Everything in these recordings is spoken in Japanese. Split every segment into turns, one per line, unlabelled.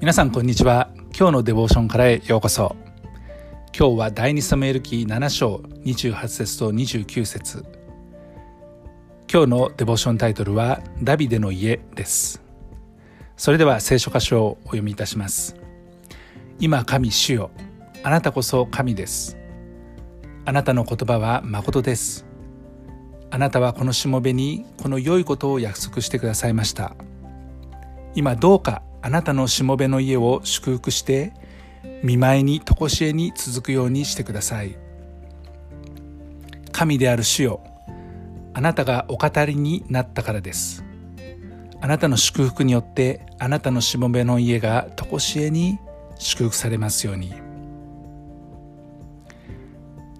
皆さんこんにちは。今日のデボーションからへようこそ。今日は第2サムエル記7章28節と29節。今日のデボーションタイトルはダビデの家です。それでは聖書箇所をお読みいたします。今神主よ。あなたこそ神です。あなたの言葉は誠です。あなたはこのしもべにこの良いことを約束してくださいました。今どうかあなたのしもべの家を祝福して見舞いに常しえに続くようにしてください。神である主よあなたがお語りになったからです。あなたの祝福によってあなたのしもべの家が常しえに祝福されますように。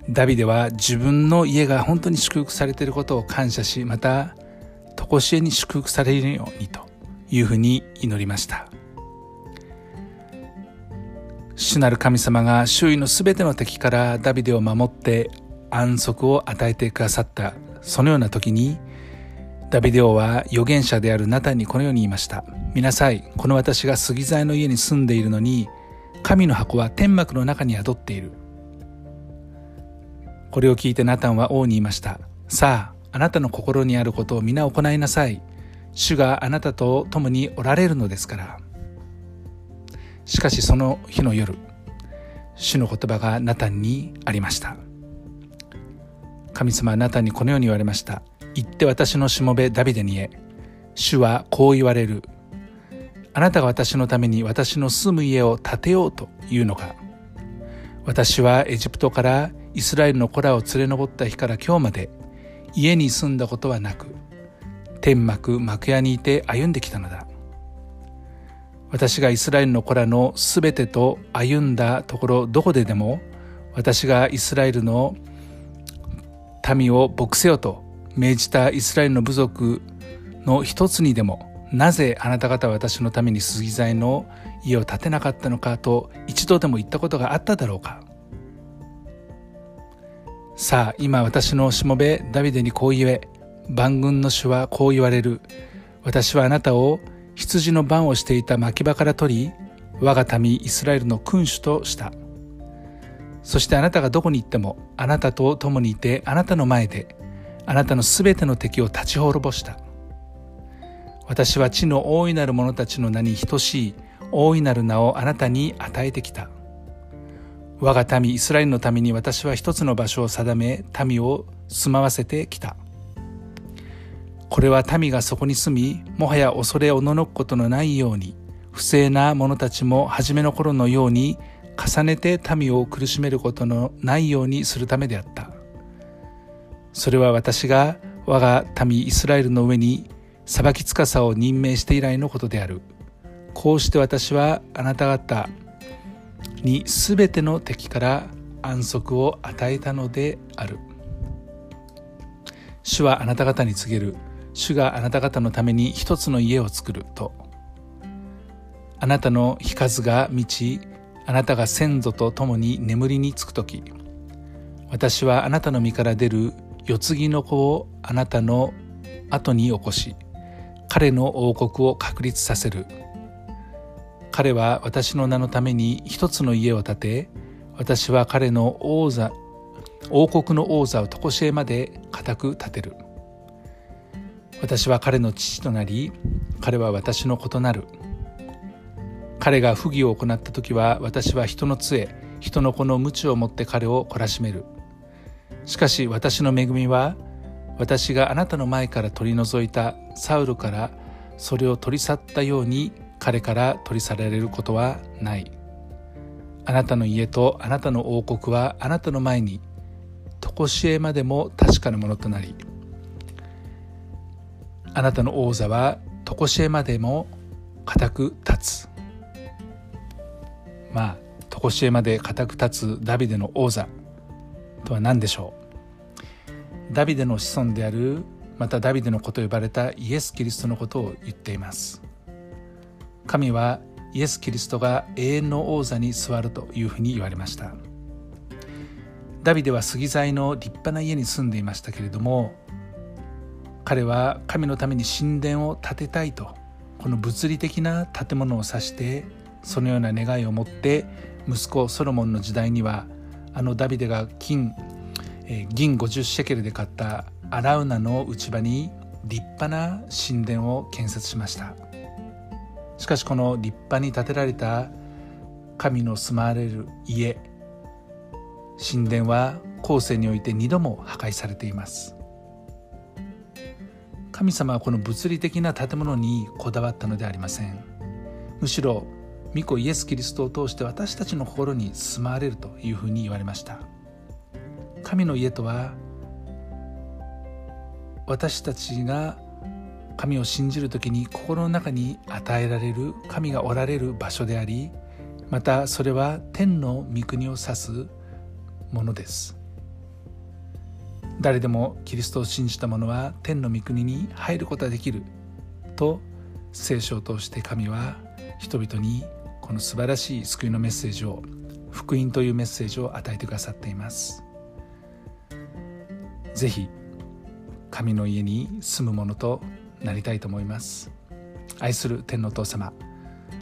ダビデは自分の家が本当に祝福されていることを感謝しまた常しえに祝福されるようにと。いうふうに祈りました。主なる神様が周囲のすべての敵からダビデを守って安息を与えてくださった。そのような時にダビデ王は預言者であるナタンにこのように言いました。見なさいこの私が杉材の家に住んでいるのに神の箱は天幕の中に宿っている。これを聞いてナタンは王に言いました。さああなたの心にあることを皆行いなさい。主があなたと共におられるのですから。しかしその日の夜主の言葉がナタンにありました。神様はナタンにこのように言われました。言って私のしもべダビデに言え主はこう言われる。あなたが私のために私の住む家を建てようというのか。私はエジプトからイスラエルの子らを連れ上った日から今日まで家に住んだことはなく天幕幕屋にいて歩んできたのだ。私がイスラエルの子らのすべてと歩んだところどこででも私がイスラエルの民を牧せよと命じたイスラエルの部族の一つにでもなぜあなた方は私のために杉材の家を建てなかったのかと一度でも言ったことがあっただろうか。さあ今私のしもべダビデにこう言え。万軍の主はこう言われる。私はあなたを羊の番をしていた牧場から取り我が民イスラエルの君主とした。そしてあなたがどこに行ってもあなたと共にいてあなたの前であなたのすべての敵を立ち滅ぼした。私は地の大いなる者たちの名に等しい大いなる名をあなたに与えてきた。我が民イスラエルのために私は一つの場所を定め民を住まわせてきた。これは民がそこに住みもはや恐れおののくことのないように不正な者たちも初めの頃のように重ねて民を苦しめることのないようにするためであった。それは私が我が民イスラエルの上に裁きつかさを任命して以来のことである。こうして私はあなた方に全ての敵から安息を与えたのである。主はあなた方に告げる。主があなた方のために一つの家を作ると。あなたの日数が満ちあなたが先祖と共に眠りにつく時。私はあなたの身から出る世継ぎの子をあなたの後に起こし彼の王国を確立させる。彼は私の名のために一つの家を建て私は彼の王座王国の王座を常しえまで固く建てる。私は彼の父となり彼は私の異なる。彼が不義を行った時は私は人の杖人の子の鞭を持って彼を懲らしめる。しかし私の恵みは私があなたの前から取り除いたサウルからそれを取り去ったように彼から取り去られることはない。あなたの家とあなたの王国はあなたの前に常しえまでも確かなものとなりあなたの王座は常しえまでも固く立つ。まあ常しえまで固く立つダビデの王座とは何でしょう？ダビデの子孫であるまたダビデの子と呼ばれたイエス・キリストのことを言っています。神はイエス・キリストが永遠の王座に座るというふうに言われました。ダビデは杉材の立派な家に住んでいましたけれども彼は神のために神殿を建てたいとこの物理的な建物を指してそのような願いを持って息子ソロモンの時代にはあのダビデが金、銀50シェケルで買ったアラウナの内場に立派な神殿を建設しました。しかしこの立派に建てられた神の住まわれる家神殿は後世において2度も破壊されています。神様はこの物理的な建物にこだわったのでありません。むしろ御子イエス・キリストを通して私たちの心に住まわれるというふうに言われました。神の家とは私たちが神を信じる時に心の中に与えられる神がおられる場所でありまたそれは天の御国を指すものです。誰でもキリストを信じた者は天の御国に入ることができると聖書を通して神は人々にこの素晴らしい救いのメッセージを福音というメッセージを与えてくださっています。ぜひ神の家に住むものとなりたいと思います。愛する天のお父様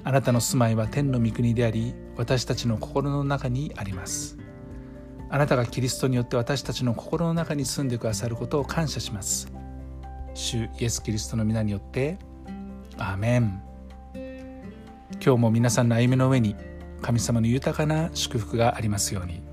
あなたの住まいは天の御国であり私たちの心の中にあります。あなたがキリストによって私たちの心の中に住んでくださることを感謝します主イエス・キリストの皆によってアーメン今日も皆さんの歩みの上に神様の豊かな祝福がありますように。